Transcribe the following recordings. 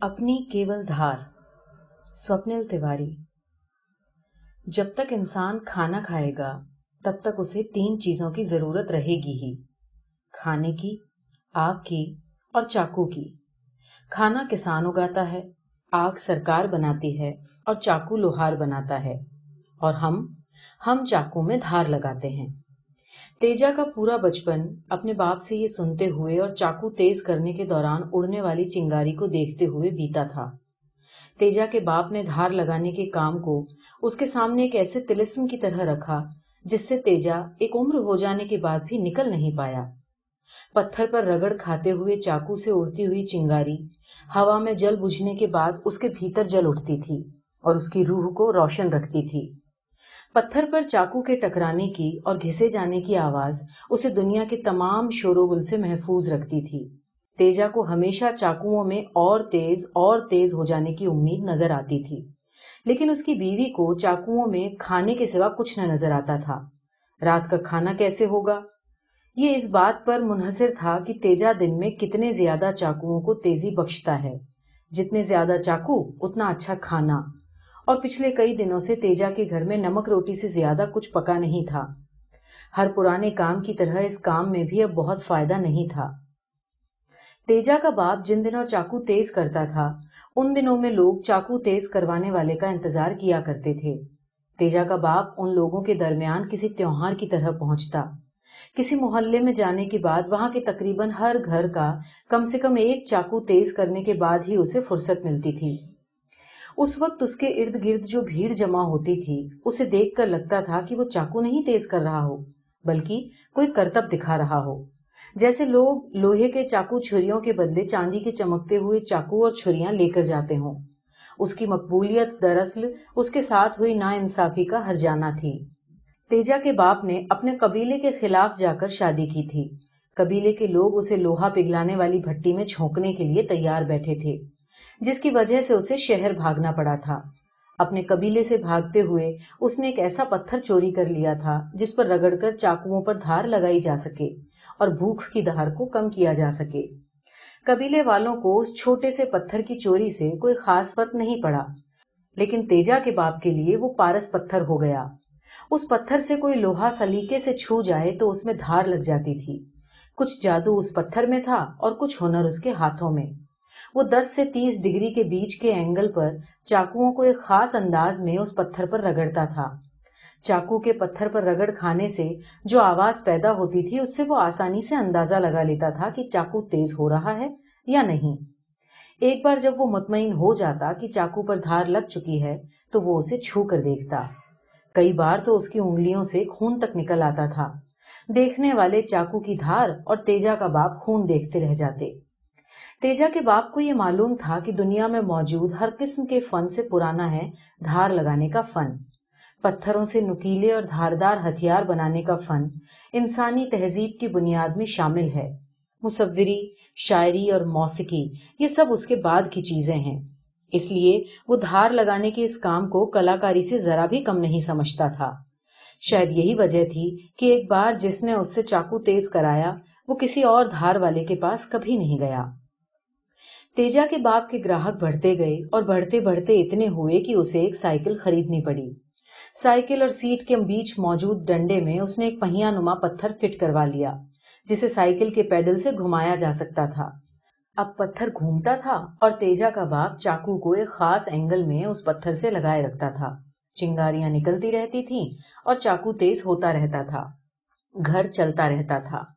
اپنی کیول دھار سوپنل تیواری۔ جب تک انسان کھانا کھائے گا، تب تک اسے تین چیزوں کی ضرورت رہے گی ہی۔ کھانے کی، آگ کی اور چاقو کی۔ کھانا کسان اگاتا ہے، آگ سرکار بناتی ہے اور چاقو لوہار بناتا ہے۔ اور ہم ہم چاقو میں دھار لگاتے ہیں۔ تیجا کا پورا بچپن اپنے باپ سے یہ سنتے ہوئے اور چاقو تیز کرنے کے دوران اڑنے والی چنگاری کو دیکھتے ہوئے بیتا تھا۔ تیجا کے باپ نے دھار لگانے کے کام کو اس کے سامنے ایک ایسے تلسم کی طرح رکھا جس سے تیجا ایک عمر ہو جانے کے بعد بھی نکل نہیں پایا۔ پتھر پر رگڑ کھاتے ہوئے چاقو سے اڑتی ہوئی چنگاری ہوا میں جل بجھنے کے بعد اس کے بھیتر جل اٹھتی تھی اور اس کی روح کو روشن رکھتی تھی۔ پتھر پر چاقو کے ٹکرانے کی اور گھسے جانے کی آواز اسے دنیا کے تمام شور و گل سے محفوظ رکھتی تھی۔ تیجا کو ہمیشہ چاقو میں اور تیز اور تیز ہو جانے کی امید نظر آتی تھی۔ لیکن اس کی بیوی کو چاقو میں کھانے کے سوا کچھ نہ نظر آتا تھا۔ رات کا کھانا کیسے ہوگا؟ یہ اس بات پر منحصر تھا کہ تیجا دن میں کتنے زیادہ چاقو کو تیزی بخشتا ہے۔ جتنے زیادہ چاقو، اتنا اچھا کھانا۔ اور پچھلے کئی دنوں سے تیجا کے گھر میں نمک روٹی سے زیادہ کچھ پکا نہیں تھا۔ ہر پرانے کام کی طرح اس کام میں بھی اب بہت فائدہ نہیں تھا۔ تیجا کا باپ جن دنوں چاقو تیز کرتا تھا، ان دنوں میں لوگ چاقو تیز کروانے والے کا انتظار کیا کرتے تھے۔ تیجا کا باپ ان لوگوں کے درمیان کسی تیوہار کی طرح پہنچتا۔ کسی محلے میں جانے کے بعد وہاں کے تقریباً ہر گھر کا کم سے کم ایک چاقو تیز کرنے کے بعد ہی اسے فرصت ملتی تھی۔ اس وقت اس کے ارد گرد جو بھیڑ جمع ہوتی تھی، اسے دیکھ کر لگتا تھا کہ وہ چاقو نہیں تیز کر رہا ہو، بلکہ کوئی کرتب دکھا رہا ہو۔ جیسے لوگ لوہے کے چاقو چھریوں کے بدلے چاندی کے چمکتے ہوئے چاقو اور چھریاں لے کر جاتے ہوں۔ اس کی مقبولیت دراصل اس کے ساتھ ہوئی نا انصافی کا ہر جانا تھی۔ تیجا کے باپ نے اپنے قبیلے کے خلاف جا کر شادی کی تھی۔ قبیلے کے لوگ اسے لوہا پگلانے والی بھٹی میں چھونکنے کے لیے تیار بیٹھے تھے۔ جس کی وجہ سے اسے شہر بھاگنا پڑا تھا۔ اپنے قبیلے سے بھاگتے ہوئے اس نے ایک ایسا پتھر چوری کر لیا تھا جس پر رگڑ کر چاقو پر دھار لگائی جا سکے اور بھوک کی دھار کو کم کیا جا سکے۔ قبیلے والوں کو اس چھوٹے سے پتھر کی چوری سے کوئی خاص فرق نہیں پڑا، لیکن تیجا کے باپ کے لیے وہ پارس پتھر ہو گیا۔ اس پتھر سے کوئی لوہا سلیقے سے چھو جائے تو اس میں دھار لگ جاتی تھی۔ کچھ جادو اس پتھر میں تھا اور کچھ ہنر اس کے ہاتھوں میں۔ وہ دس سے تیس ڈگری کے بیچ کے اینگل پر چاقو کو ایک خاص انداز میں اس پتھر پر رگڑتا تھا۔ چاقو کے پتھر پر رگڑ کھانے سے جو آواز پیدا ہوتی تھی، اس سے وہ آسانی سے اندازہ لگا لیتا تھا کہ چاقو تیز ہو رہا ہے یا نہیں۔ ایک بار جب وہ مطمئن ہو جاتا کہ چاقو پر دھار لگ چکی ہے، تو وہ اسے چھو کر دیکھتا۔ کئی بار تو اس کی انگلیوں سے خون تک نکل آتا تھا۔ دیکھنے والے چاقو کی دھار اور تیجا کا باپ خون دیکھتے رہ جاتے۔ تیجا کے باپ کو یہ معلوم تھا کہ دنیا میں موجود ہر قسم کے فن سے پرانا ہے، دھار لگانے کا فن۔ پتھروں سے نکیلے اور دھاردار ہتھیار بنانے کا فن انسانی تہذیب کی بنیاد میں شامل ہے۔ مصوری، شاعری اور موسیقی، یہ سب اس کے بعد کی چیزیں ہیں۔ اس لیے وہ دھار لگانے کے اس کام کو کلاکاری سے ذرا بھی کم نہیں سمجھتا تھا۔ شاید یہی وجہ تھی کہ ایک بار جس نے اس سے چاقو تیز کرایا، وہ کسی اور دھار والے کے پاس کبھی نہیں گیا۔ تیجا کے باپ کے گراہک بڑھتے گئے اور بڑھتے بڑھتے اتنے ہوئے کہ اسے ایک سائیکل خریدنی پڑی۔ سائیکل اور سیٹ کے بیچ موجود ڈنڈے میں اس نے ایک پہیا نما پتھر فٹ کروا لیا، جسے سائیکل کے پیڈل سے گھمایا جا سکتا تھا۔ اب پتھر گھومتا تھا اور تیجا کا باپ چاقو کو ایک خاص اینگل میں اس پتھر سے لگائے رکھتا تھا۔ چنگاریاں نکلتی رہتی تھیں اور چاقو تیز ہوتا رہتا تھا۔ گھر چلتا رہتا تھا۔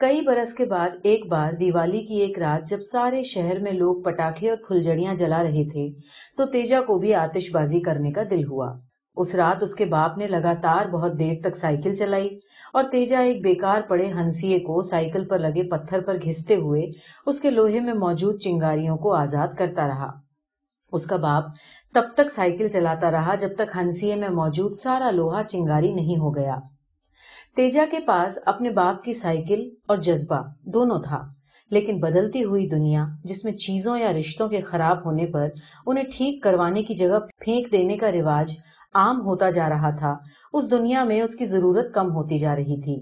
کئی برس کے بعد ایک بار دیوالی کی ایک رات جب سارے شہر میں لوگ پٹاخے اور پھلجڑیاں جلا رہے تھے، تو تیجا کو بھی آتش بازی کرنے کا دل ہوا۔ اس رات اس کے باپ نے لگاتار بہت دیر تک سائیکل چلائی اور تیجا ایک بیکار پڑے ہنسیے کو سائیکل پر لگے پتھر پر گھستے ہوئے اس کے لوہے میں موجود چنگاریوں کو آزاد کرتا رہا۔ اس کا باپ تب تک سائیکل چلاتا رہا جب تک ہنسیے میں موجود سارا لوہا چنگاری نہیں ہو گیا۔ تیجا کے پاس اپنے باپ کی سائیکل اور جذبہ دونوں تھا، لیکن بدلتی ہوئی دنیا جس میں چیزوں یا رشتوں کے خراب ہونے پر انہیں ٹھیک کروانے کی جگہ پھینک دینے کا رواج عام ہوتا جا رہا تھا، اس دنیا میں اس کی ضرورت کم ہوتی جا رہی تھی۔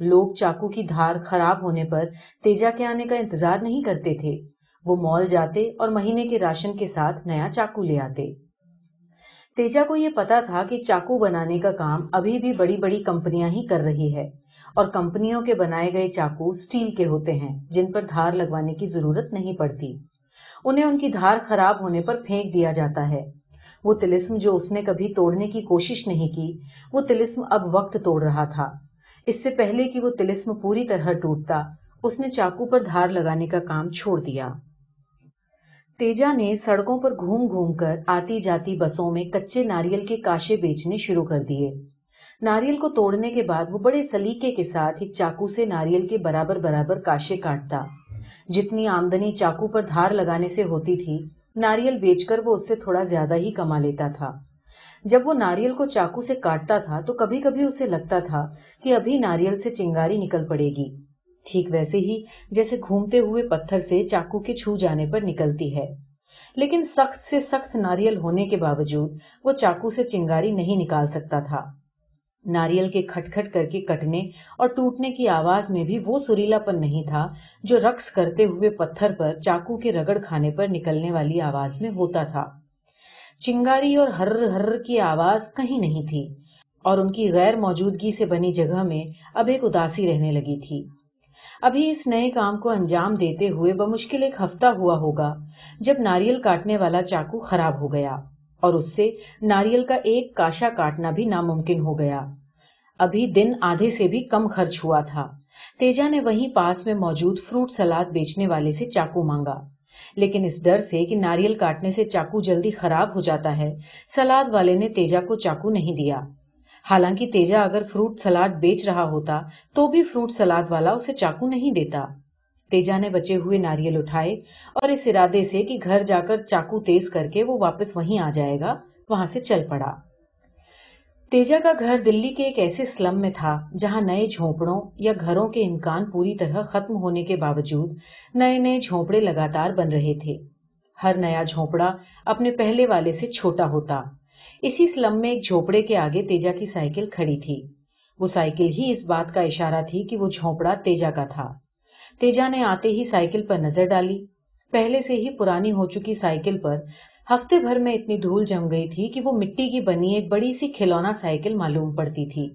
لوگ چاقو کی دھار خراب ہونے پر تیجا کے آنے کا انتظار نہیں کرتے تھے، وہ مال جاتے اور مہینے کے راشن کے ساتھ نیا چاقو لے آتے۔ تیجا کو یہ پتا تھا کہ چاقو بنانے کا کام ابھی بھی بڑی بڑی کمپنیاں ہی کر رہی ہے اور کمپنیوں کے بنائے گئے چاقو سٹیل کے ہوتے ہیں، جن پر دھار لگوانے کی ضرورت نہیں پڑتی۔ انہیں ان کی دھار خراب ہونے پر پھینک دیا جاتا ہے۔ وہ تلسم جو اس نے کبھی توڑنے کی کوشش نہیں کی، وہ تلسم اب وقت توڑ رہا تھا۔ اس سے پہلے کہ وہ تلسم پوری طرح ٹوٹتا، اس نے چاقو پر دھار لگانے کا کام چھوڑ دیا۔ تیجا نے سڑکوں پر گھوم گھوم کر آتی جاتی بسوں میں کچے ناریل کے کاشے بیچنے شروع کر دیے۔ ناریل کو توڑنے کے بعد وہ بڑے سلیقے کے ساتھ ایک چاقو سے ناریل کے برابر برابر کاشے کاٹتا۔ جتنی آمدنی چاقو پر دھار لگانے سے ہوتی تھی، ناریل بیچ کر وہ اس سے تھوڑا زیادہ ہی کما لیتا تھا۔ جب وہ ناریل کو چاقو سے کاٹتا تھا تو کبھی کبھی اسے لگتا تھا کہ ابھی ناریل سے چنگاری نکل پڑے گی۔ ٹھیک ویسے ہی جیسے گھومتے ہوئے پتھر سے چاقو کے چھو جانے پر نکلتی ہے۔ لیکن سخت سے سخت ناریل ہونے کے باوجود وہ چاقو سے چنگاری نہیں نکال سکتا تھا۔ ناریل کے کھٹ کھٹ کر کے کٹنے اور ٹوٹنے کی آواز میں بھی وہ سریلا پن نہیں تھا جو رقص کرتے ہوئے پتھر پر چاقو کے رگڑ کھانے پر نکلنے والی آواز میں ہوتا تھا۔ چنگاری اور ہر ہر کی آواز کہیں نہیں تھی اور ان کی غیر موجودگی سے بنی جگہ میں اب ایک اداسی رہنے لگی تھی۔ ابھی اس نئے کام کو انجام دیتے ہوئے بمشکل ایک ہفتہ ہوا ہوگا جب ناریل کاٹنے والا چاقو خراب ہو گیا اور اس سے ناریل کا ایک کاشا کاٹنا بھی ناممکن ہو گیا۔ ابھی دن آدھے سے بھی کم خرچ ہوا تھا۔ تیجا نے وہیں پاس میں موجود فروٹ سلاد بیچنے والے سے چاقو مانگا۔ لیکن اس ڈر سے کہ ناریل کاٹنے سے چاقو جلدی خراب ہو جاتا ہے، سلاد والے نے تیجا کو چاقو نہیں دیا۔ حالانکہ تیجا اگر فروٹ سلاد بیچ رہا ہوتا تو بھی فروٹ سلاد والا اسے چاقو نہیں دیتا۔ تیجا نے بچے ہوئے ناریل اٹھائے اور اس ارادے سے کہ گھر جا کر چاقو تیز کر کے وہ واپس وہیں آ جائے گا، وہاں سے چل پڑا۔ تیجا کا گھر دلی کے ایک ایسے سلم میں تھا جہاں نئے جھونپڑوں یا گھروں کے امکان پوری طرح ختم ہونے کے باوجود نئے نئے جھونپڑے لگاتار بن رہے تھے۔ ہر نیا جھونپڑا اپنے پہلے والے سے چھوٹا ہوتا۔ اسی سلم میں ایک جھونپڑے کے آگے تیجا کی سائیکل کھڑی تھی۔ وہ سائیکل ہی اس بات کا اشارہ تھی کہ وہ جھونپڑا تیجا کا تھا۔ تیجا نے آتے ہی سائیکل پر نظر ڈالی۔ پہلے سے ہی پرانی ہو چکی سائیکل پر ہفتے بھر میں اتنی دھول جم گئی تھی کہ وہ مٹی کی بنی ایک بڑی سی کھلونا سائیکل معلوم پڑتی تھی۔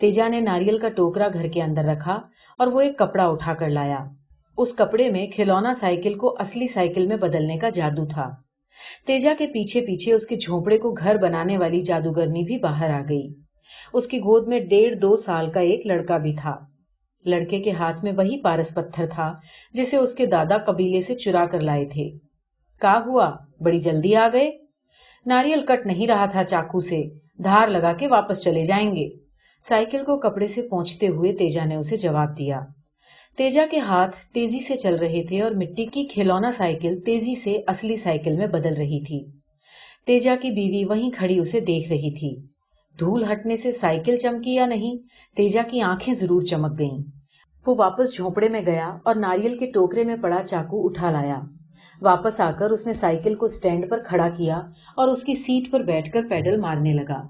تیجا نے ناریل کا ٹوکرا گھر کے اندر رکھا اور وہ ایک کپڑا اٹھا کر لایا۔ اس کپڑے میں کھلونا سائیکل کو اصلی سائیکل میں بدلنے کا جادو تھا۔ تیجا کے پیچھے پیچھے اس کے جھونپڑے کو گھر بنانے والی جادوگرنی بھی باہر آ گئی۔ اس کی گود میں ڈیڑھ دو سال کا ایک لڑکا بھی تھا۔ لڑکے کے ہاتھ میں وہی پارس پتھر تھا جسے اس کے دادا قبیلے سے چرا کر لائے تھے۔ کا ہوا؟ بڑی جلدی آ گئے۔ ناریل کٹ نہیں رہا تھا چاقو سے۔ دھار لگا کے واپس چلے جائیں گے۔ سائیکل کو کپڑے سے پہنچتے ہوئے تیجا نے اسے جواب دیا۔ تیجا کے ہاتھ تیزی سے چل رہے تھے اور مٹی کی کھلونا سائیکل تیزی سے اصلی سائیکل میں بدل رہی تھی۔ تیجا کی بیوی وہیں کھڑی اسے دیکھ رہی تھی۔ دھول ہٹنے سے سائیکل چمکی یا نہیں، تیجا کی آنکھیں ضرور چمک گئیں۔ وہ واپس جھونپڑے میں گیا اور ناریل کے ٹوکرے میں پڑا چاقو اٹھا لایا۔ واپس آ کر اس نے سائیکل کو سٹینڈ پر کھڑا کیا اور اس کی سیٹ پر بیٹھ کر پیڈل مارنے لگا۔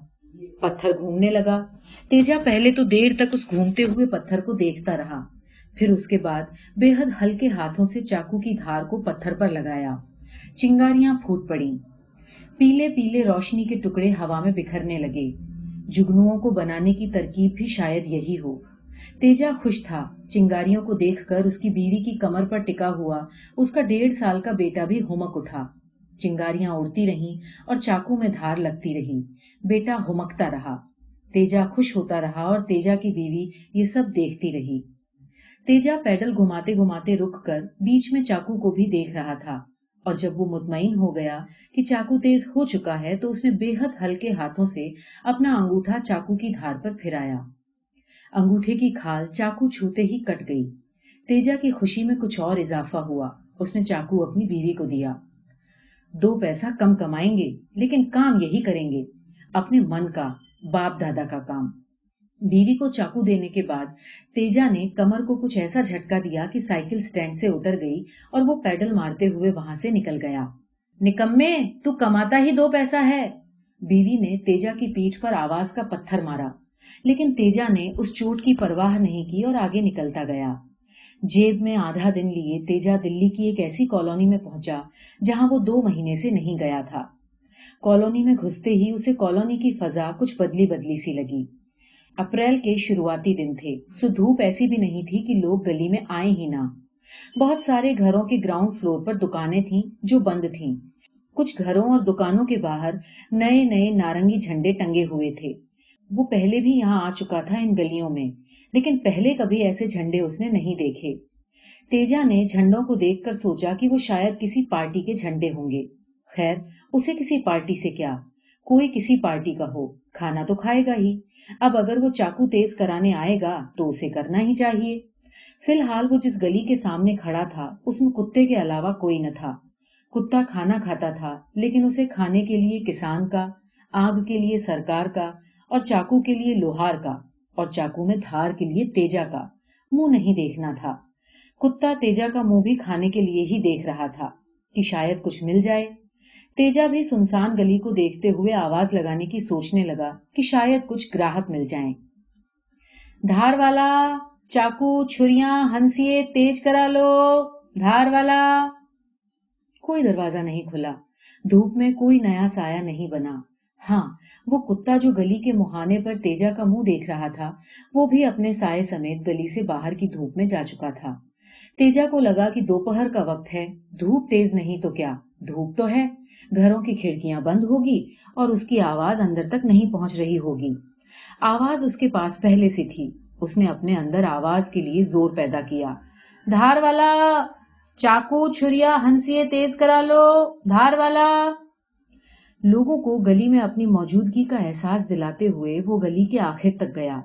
پتھر گھومنے لگا۔ تیجا پہلے تو دیر تک اس گھومتے ہوئے پتھر کو دیکھتا رہا۔ پھر اس کے بعد بے حد ہلکے ہاتھوں سے چاقو کی دھار کو پتھر پر لگایا۔ چنگاریاں پھوٹ پڑی پیلے پیلے روشنی کے ٹکڑے ہوا میں بکھرنے لگے۔ جگنوؤں کو بنانے کی ترکیب بھی شاید یہی ہو۔ تیجا خوش تھا۔ چنگاریوں کو دیکھ کر اس کی بیوی کی کمر پر ٹکا ہوا اس کا ڈیڑھ سال کا بیٹا بھی ہومک اٹھا۔ چنگاریاں اڑتی رہی اور چاقو میں دھار لگتی رہی بیٹا ہومکتا رہا۔ تیجا خوش ہوتا رہا اور تیجا کی بیوی یہ سب دیکھتی رہی۔ تیجا پیڈل گھماتے گھماتے رک کر بیچ میں چاقو کو بھی دیکھ رہا تھا اور جب وہ مطمئن ہو گیا کہ چاقو تیز ہو چکا ہے تو اس نے بے حد ہلکے ہاتھوں سے اپنا انگوٹھا چاقو کی دھار پر پھرایا۔ انگوٹھے کی کھال چاقو چھوتے ہی کٹ گئی۔ تیجا کی خوشی میں کچھ اور اضافہ ہوا۔ اس نے چاقو اپنی بیوی کو دیا۔ دو پیسہ کم کمائیں گے، لیکن کام یہی کریں گے۔ اپنے من کا، باپ دادا کا کام۔ بیوی کو چاقو دینے کے بعد تیجا نے کمر کو کچھ ایسا جھٹکا دیا کہ سائیکل سٹینڈ سے اتر گئی اور وہ پیڈل مارتے ہوئے وہاں سے نکل گیا۔ نکمے، تو کماتا ہی دو پیسہ ہے۔ بیوی نے تیجا کی پیٹھ پر آواز کا پتھر مارا، لیکن تیجا نے اس چوٹ کی پرواہ نہیں کی اور آگے نکلتا گیا۔ جیب میں آدھا دن لیے تیجا دلی کی ایک ایسی کالونی میں پہنچا جہاں وہ دو مہینے سے نہیں گیا تھا۔ کالونی میں گھستے ہی اسے کالونی کی فضا کچھ بدلی بدلی سی لگی۔ اپریل کے شروعاتی دن تھے۔ سو دھوپ ایسی بھی نہیں تھی کہ لوگ گلی میں آئے ہی نہ۔ بہت سارے گھروں کے گراؤنڈ فلور پر دکانیں تھیں جو بند تھیں۔ کچھ گھروں اور دکانوں کے باہر نئے نئے نارنگی جھنڈے ٹنگے ہوئے تھے۔ وہ پہلے بھی یہاں آ چکا تھا ان گلیوں میں، لیکن پہلے کبھی ایسے جھنڈے اس نے نہیں دیکھے۔ تیجا نے جھنڈوں کو دیکھ کر سوچا کہ وہ شاید کسی پارٹی کے جھنڈے ہوں گے۔ خیر، اسے کسی پارٹی سے کیا؟ کوئی کسی پارٹی کا ہو، کھانا تو کھائے گا ہی۔ اب اگر وہ چاقو تیز کرانے آئے گا تو اسے کرنا ہی چاہیے۔ فی الحال وہ جس گلی کے سامنے کھڑا تھا، اس میں کتے کے علاوہ کوئی نہ تھا۔ کتا کھانا کھاتا تھا، لیکن اسے کھانے کے لیے کسان کا، آگ کے لیے سرکار کا، اور چاقو کے لیے لوہار کا، اور چاقو میں دھار کے لیے تیجا کا۔ منہ نہیں دیکھنا تھا۔ کتا تیجا کا منہ بھی کھانے کے لیے ہی دیکھ رہا تھا کہ شاید کچھ مل جائے۔ تیجا بھی سنسان گلی کو دیکھتے ہوئے آواز لگانے کی سوچنے لگا کہ شاید کچھ گراہک مل جائیں۔ دھار والا چاکو چھریاں، ہنسیے تیز کرا لو دھار والا کوئی دروازہ نہیں کھلا۔ دھوپ میں کوئی نیا سایہ نہیں بنا۔ ہاں وہ کتا جو گلی کے مہانے پر تیجا کا منہ دیکھ رہا تھا، وہ بھی اپنے سائے سمیت گلی سے باہر کی دھوپ میں جا چکا تھا۔ تیجا کو لگا کہ دوپہر کا وقت ہے۔ دھوپ تیز نہیں تو کیا؟ دھوپ تو ہے، گھروں کی کھڑکیاں بند ہوگی اور اس کی آواز اندر تک نہیں پہنچ رہی ہوگی۔ آواز اس کے پاس پہلے سے تھی۔ اس نے اپنے اندر آواز کے لیے زور پیدا کیا۔ دھار والا، چاقو چھری ہنسی تیز کرا لو۔ دھار والا۔ لوگوں کو گلی میں اپنی موجودگی کا احساس دلاتے ہوئے وہ گلی کے آخر تک گیا۔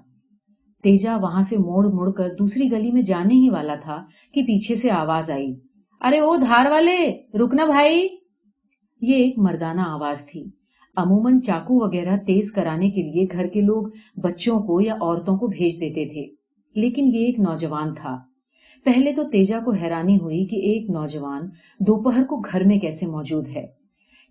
تیجا وہاں سے موڑ مڑ کر دوسری گلی میں جانے ہی والا تھا کہ پیچھے سے آواز آئی۔ ارے او دھار والے، رکنا بھائی۔ یہ ایک مردانہ آواز تھی۔ عموماً چاقو وغیرہ تیز کرانے کے لیے گھر کے لوگ بچوں کو یا عورتوں کو بھیج دیتے تھے، لیکن یہ ایک نوجوان تھا۔ پہلے تو تیجا کو حیرانی ہوئی کہ ایک نوجوان دوپہر کو گھر میں کیسے موجود ہے۔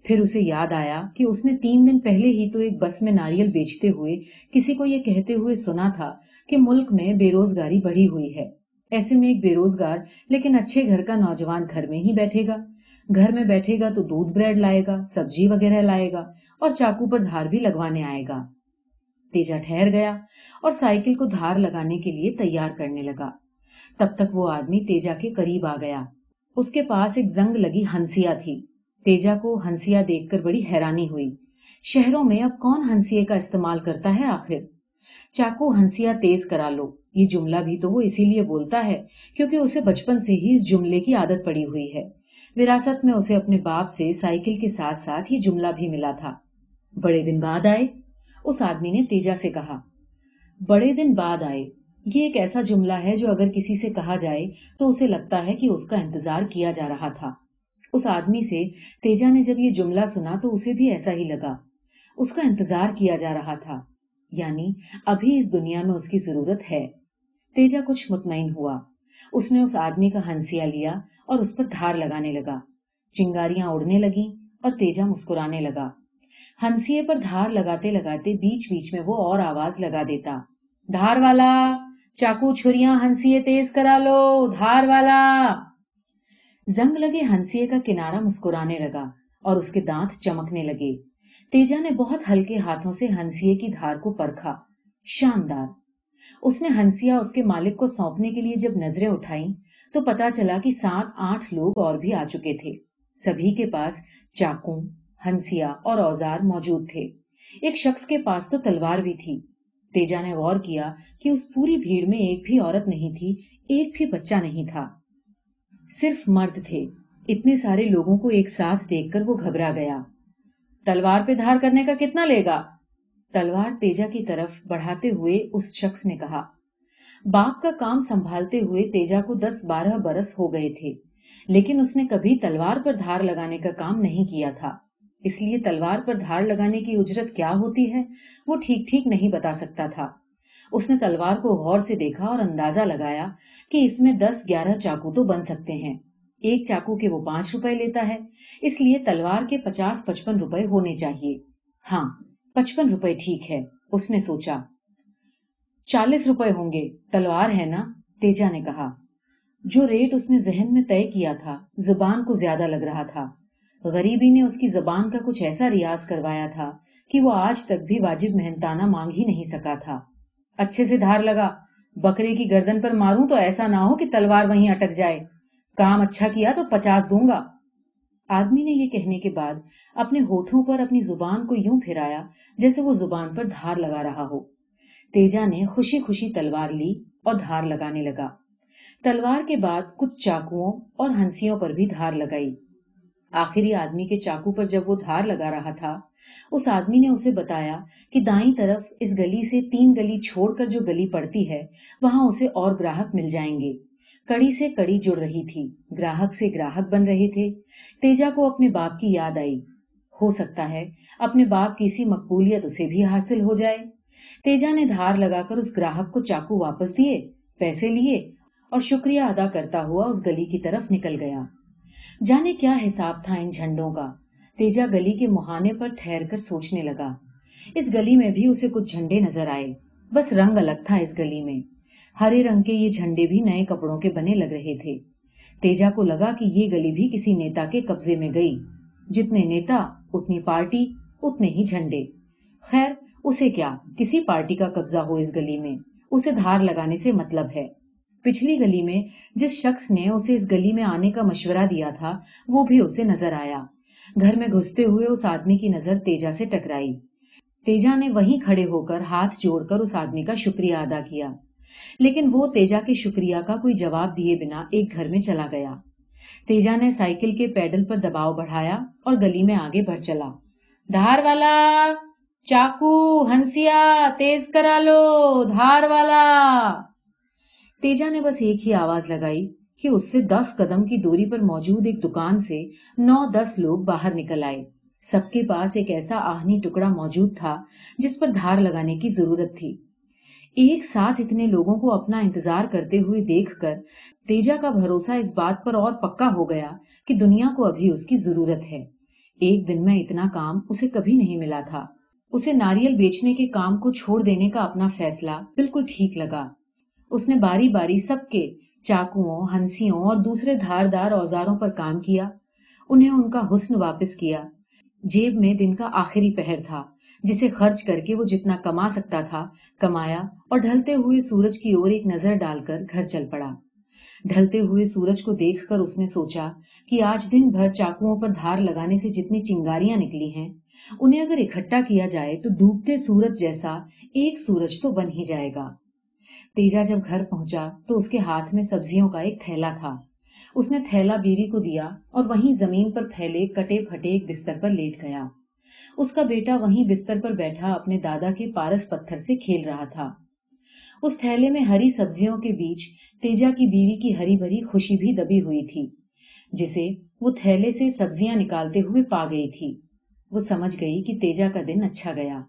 پھر اسے یاد آیا کہ اس نے تین دن پہلے ہی تو ایک بس میں ناریل بیچتے ہوئے کسی کو یہ کہتے ہوئے سنا تھا کہ ملک میں بے روزگاری بڑھی ہوئی ہے۔ ایسے میں ایک بے روزگار لیکن اچھے گھر کا نوجوان گھر میں ہی بیٹھے گا۔ گھر میں بیٹھے گا تو دودھ بریڈ لائے گا، سبزی وغیرہ لائے گا اور چاقو پر دھار بھی لگوانے آئے گا۔ تیجا ٹھہر گیا اور سائیکل کو دھار لگانے کے لیے تیار کرنے لگا۔ تب تک وہ آدمی تیجا کے قریب آ گیا۔ اس کے پاس ایک زنگ لگی ہنسیا تھی۔ تیجا کو ہنسیا دیکھ کر بڑی حیرانی ہوئی۔ شہروں میں اب کون ہنسیے کا استعمال کرتا ہے آخر؟ چاقو ہنسیا تیز کرا لو۔ یہ جملہ بھی تو وہ اسی لیے بولتا ہے کیونکہ اسے بچپن سے ہی اس جملے کی عادت پڑی ہوئی ہے۔ وراثت میں اسے اپنے باپ سے سائیکل کے ساتھ ساتھ یہ جملہ بھی ملا تھا۔ بڑے دن بعد آئے۔ اس آدمی نے تیجا سے کہا، بڑے دن بعد آئے۔ یہ ایک ایسا جملہ ہے جو اگر کسی سے کہا جائے تو اسے لگتا ہے کہ اس کا انتظار کیا جا رہا تھا۔ اس آدمی سے تیجا نے جب یہ جملہ سنا تو اسے بھی ایسا ہی لگا۔ اس کا انتظار کیا جا رہا تھا۔ یعنی ابھی اس دنیا میں اس کی ضرورت ہے۔ تیجا کچھ مطمئن ہوا۔ اس نے اس آدمی کا ہنسیا لیا اور اس پر دھار لگانے لگا۔ چنگاریاں اڑنے لگیں اور تیجا مسکرانے لگا۔ ہنسی پر دھار لگاتے لگاتے بیچ بیچ میں وہ اور آواز لگا دیتا۔ دھار والا، چاقو چھریاں ہنسی تیز کرا لو، دھار والا۔ زنگ لگے ہنسی کا کنارا مسکرانے لگا اور اس کے دانت چمکنے لگے۔ تیجا نے بہت ہلکے ہاتھوں سے ہنسی کی دھار کو پرکھا۔ شاندار۔ اس نے ہنسیا اس کے مالک کو سونپنے کے لیے جب نظریں اٹھائیں تو پتا چلا کہ سات آٹھ لوگ اور بھی آ چکے تھے۔ سبھی کے پاس چاقو، ہنسیا اور اوزار موجود تھے۔ ایک شخص کے پاس تو تلوار بھی تھی۔ تیجا نے غور کیا کہ اس پوری بھیڑ میں ایک بھی عورت نہیں تھی، ایک بھی بچہ نہیں تھا۔ صرف مرد تھے۔ اتنے سارے لوگوں کو ایک ساتھ دیکھ کر وہ گھبرا گیا۔ تلوار پہ دھار کرنے کا کتنا لے گا؟ تلوار تیجا کی طرف بڑھاتے ہوئے اس شخص نے کہا، باپ کا کام سنبھالتے ہوئے تیجا کو دس بارہ برس ہو گئے تھے، لیکن اس نے کبھی تلوار پر دھار لگانے کا کام نہیں کیا تھا۔ اس لیے تلوار پر دھار لگانے کی اجرت کیا ہوتی ہے، وہ ٹھیک ٹھیک نہیں بتا سکتا تھا۔ اس نے تلوار کو غور سے دیکھا اور اندازہ لگایا کہ اس میں دس گیارہ چاقو تو بن سکتے ہیں۔ ایک چاقو کے وہ پانچ روپے لیتا ہے، اس لیے تلوار کے پچاس پچپن روپے ہونے چاہیے۔ ہاں پچپن روپے ٹھیک ہے، اس نے سوچا۔ چالیس روپے ہوں گے، تلوار ہے نا؟ تیجا نے کہا۔ جو ریٹ اس نے ذہن میں طے کیا تھا، زبان کو زیادہ لگ رہا تھا۔ غریبی نے اس کی زبان کا کچھ ایسا ریاض کروایا تھا کہ وہ آج تک بھی واجب محنتانہ مانگ ہی نہیں سکا تھا۔ اچھے سے دھار لگا۔ بکرے کی گردن پر ماروں تو ایسا نہ ہو کہ تلوار وہیں اٹک جائے۔ کام اچھا کیا تو پچاس دوں گا۔ آدمی نے یہ کہنے کے بعد اپنے ہوٹھوں پر اپنی زبان کو یوں پھرایا جیسے وہ زبان پر دھار لگا رہا ہو۔ تیجا نے خوشی خوشی تلوار لی اور دھار لگانے لگا۔ تلوار کے بعد کچھ چاقوؤں اور ہنسیوں پر بھی دھار لگائی۔ آخری آدمی کے چاقو پر جب وہ دھار لگا رہا تھا، اس آدمی نے اسے بتایا کہ دائیں طرف اس گلی سے تین گلی چھوڑ کر جو گلی پڑتی ہے، وہاں اسے اور گراہک مل جائیں گے۔ کڑی سے کڑی جڑ رہی تھی۔ گراہک سے گراہک بن رہے تھے۔ تیجا کو اپنے باپ کی یاد آئی۔ ہو سکتا ہے اپنے باپ کی اسی مقبولیت اسے بھی حاصل ہو جائے۔ تیجا نے دھار لگا کر اس گراہک کو چاقو واپس دیے، پیسے لیے اور شکریہ ادا کرتا ہوا اس گلی کی طرف نکل گیا۔ جانے کیا حساب تھا ان جھنڈوں کا۔ تیجا گلی کے مہانے پر ٹھہر کر سوچنے لگا۔ اس گلی میں بھی اسے کچھ جھنڈے نظر آئے۔ بس رنگ الگ تھا اس گلی میں۔ ہرے رنگ کے یہ جھنڈے بھی نئے کپڑوں کے بنے لگ رہے تھے۔ تیجا کو لگا کہ یہ گلی بھی کسی نیتا کے قبضے میں گئی۔ جتنے نیتا، اتنی پارٹی، اتنے ہی جھنڈے۔ خیر، اسے کیا کسی پارٹی کا قبضہ ہو اس گلی میں؟ اسے دھار لگانے سے مطلب ہے۔ پچھلی گلی میں جس شخص نے اسے اس گلی میں آنے کا مشورہ دیا تھا، وہ بھی اسے نظر آیا۔ گھر میں گھستے ہوئے اس آدمی کی نظر تیجا سے ٹکرائی۔ تیجا نے وہیں کھڑے ہو کر ہاتھ جوڑ کر اس آدمی کا شکریہ ادا کیا۔ لیکن وہ تیجا کے شکریہ کا کوئی جواب دیے بنا ایک گھر میں چلا گیا۔ تیجا نے سائیکل کے پیڈل پر دباؤ بڑھایا اور گلی میں آگے بڑھ چلا۔ دھار والا، چاقو، ہنسیا، تیز کرا لو، دھار والا۔ تیجا نے بس ایک ہی آواز لگائی کہ اس سے دس قدم کی دوری پر موجود ایک دکان سے نو دس لوگ باہر نکل آئے۔ سب کے پاس ایک ایسا آہنی ٹکڑا موجود تھا جس پر دھار لگانے کی ضرورت تھی۔ ایک ساتھ اتنے لوگوں کو اپنا انتظار کرتے ہوئے دیکھ کر تیجا کا بھروسہ اس بات پر اور پکا ہو گیا کہ دنیا کو ابھی اس کی ضرورت ہے۔ ایک دن میں اتنا کام اسے کبھی نہیں ملا تھا۔ اسے ناریل بیچنے کے کام کو چھوڑ دینے کا اپنا فیصلہ بالکل ٹھیک لگا۔ اس نے باری باری سب کے چاقوؤں ہنسیوں اور دوسرے دھار دار اوزاروں پر کام کیا۔ انہیں ان کا حسن واپس کیا۔ جیب میں دن کا آخری پہر تھا۔ جسے خرچ کر کے وہ جتنا کما سکتا تھا، کمایا اور ڈھلتے ہوئے سورج کی اور ایک نظر ڈال کر گھر چل پڑا۔ ڈھلتے ہوئے سورج کو دیکھ کر اس نے سوچا کہ آج دن بھر چاقوؤں پر دھار لگانے سے جتنی چنگاریاں نکلی ہیں، انہیں اگر اکٹھا کیا جائے تو ڈوبتے سورج جیسا ایک سورج تو بن ہی جائے گا۔ تیجا جب گھر پہنچا تو اس کے ہاتھ میں سبزیوں کا ایک تھیلا تھا۔ اس نے تھیلا بیوی کو دیا اور وہیں زمین پر پھیلے کٹے پھٹے ایک بستر پر لیٹ گیا۔ اس کا بیٹا وہیں بستر پر بیٹھا اپنے دادا کے پارس پتھر سے کھیل رہا تھا۔ اس تھیلے میں ہری سبزیوں کے بیچ تیجا کی بیوی کی ہری بھری خوشی بھی دبی ہوئی تھی، جسے وہ تھیلے سے سبزیاں نکالتے ہوئے پا گئی تھی۔ وہ سمجھ گئی کہ تیجا کا دن اچھا گیا۔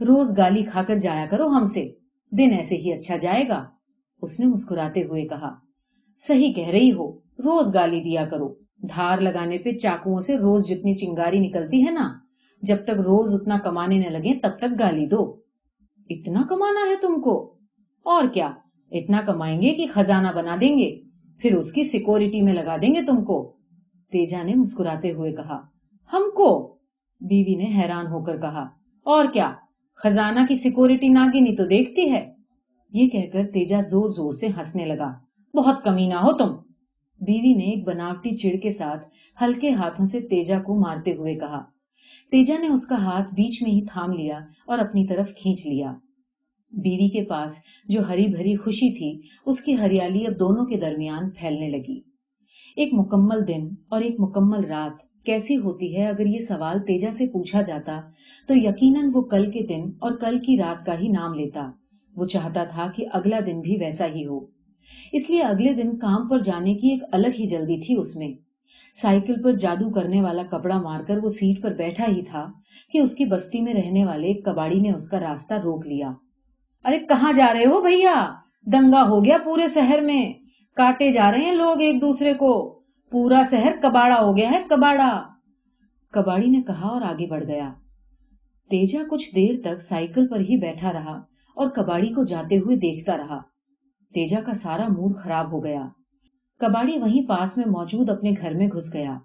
روز گالی کھا کر جایا کرو ہم سے، دن ایسے ہی اچھا جائے گا۔ اس نے مسکراتے ہوئے کہا، صحیح کہہ رہی ہو، روز گالی دیا کرو۔ دھار لگانے پہ چاقو سے روز جتنی چنگاری نکلتی ہے نا۔ جب تک روز اتنا کمانے نہ لگے تب تک گالی دو۔ اتنا کمانا ہے تم کو۔ اور کیا؟ اتنا کمائیں گے کہ خزانہ بنا دیں گے۔ پھر اس کی سیکورٹی میں لگا دیں گے تم کو۔ تیجا نے مسکراتے ہوئے کہا، ہم کو؟ بیوی نے حیران ہو کر کہا، اور کیا؟ خزانہ کی سیکورٹی ناگینی تو دیکھتی ہے۔ یہ کہہ کر تیجا زور زور سے ہنسنے لگا، بہت کمی نہ ہو تم۔ بیوی نے ایک بناوٹی چڑ کے ساتھ ہلکے ہاتھوں سے تیجا کو مارتے ہوئے کہا تیجا نے اس کا ہاتھ بیچ میں ہی تھام لیا اور اپنی طرف کھینچ لیا۔ بیوی کے پاس جو ہری بھری خوشی تھی، اس کی ہریالی اب دونوں کے درمیان پھیلنے لگی۔ ایک مکمل دن اور ایک مکمل رات کیسی ہوتی ہے اگر یہ سوال تیجا سے پوچھا جاتا، تو یقیناً وہ کل کے دن اور کل کی رات کا ہی نام لیتا۔ وہ چاہتا تھا کہ اگلا دن بھی ویسا ہی ہو۔ اس لیے اگلے دن کام پر جانے کی ایک الگ ہی جلدی تھی اس میں۔ سائیکل پر جادو کرنے والا کپڑا مار کر وہ سیٹ پر بیٹھا ہی تھا کہ اس کی بستی میں رہنے والے ایک کباڑی نے اس کا راستہ روک لیا۔ ارے کہاں جا رہے ہو بھیا؟ دنگا ہو گیا پورے شہر میں۔ کاٹے جا رہے ہیں لوگ ایک دوسرے کو۔ پورا شہر کباڑا ہو گیا ہے، کباڑا۔ کباڑی نے کہا اور آگے بڑھ گیا۔ تیجا کچھ دیر تک سائیکل پر ہی بیٹھا رہا اور کباڑی کو جاتے ہوئے دیکھتا رہا۔ تیجا کا سارا موڈ خراب ہو گیا۔ کباڑی وہیں پاس میں موجود اپنے گھر میں گھس گیا۔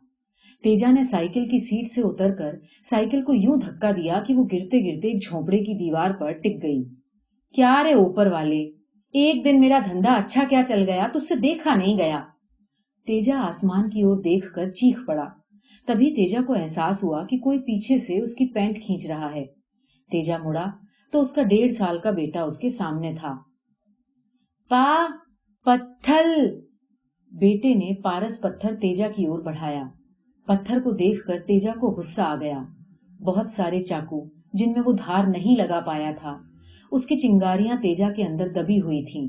تیجا نے سائیکل کی سیٹ سے اتر کر سائیکل کو یوں دھکا دیا کہ وہ گرتے گرتے ایک جھونپڑے کی دیوار پر ٹک گئی۔ کیا رے اوپر والے؟ ایک دن میرا دھندا اچھا کیا چل گیا تو اسے دیکھا نہیں گیا۔ تیجا آسمان کی اور دیکھ کر چیخ پڑا۔ تبھی تیجا کو احساس ہوا کہ کوئی پیچھے سے اس کی پینٹ کھینچ رہا ہے۔ تیجا مڑا تو اس کا ڈیڑھ سال کا بیٹا اس کے سامنے تھا۔ پا، پتھل! بیٹے نے پارس پتھر تیجا کی اور بڑھایا۔ پتھر کو دیکھ کر تیجا کو غصہ آ گیا۔ بہت سارے چاقو، جن میں وہ دھار نہیں لگا پایا تھا، اس کی چنگاریاں تیجا کے اندر دبی ہوئی تھیں۔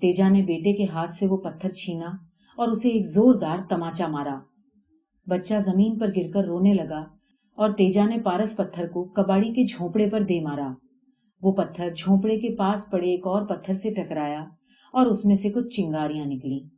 تیجا نے بیٹے کے ہاتھ سے وہ پتھر چھینا اور اسے ایک زوردار تماچا مارا۔ بچہ زمین پر گر کر رونے لگا اور تیجا نے پارس پتھر کو کباڑی کے جھونپڑے پر دے مارا۔ وہ پتھر جھونپڑے کے پاس پڑے ایک اور پتھر سے ٹکرایا اور اس میں سے کچھ چنگاریاں نکلی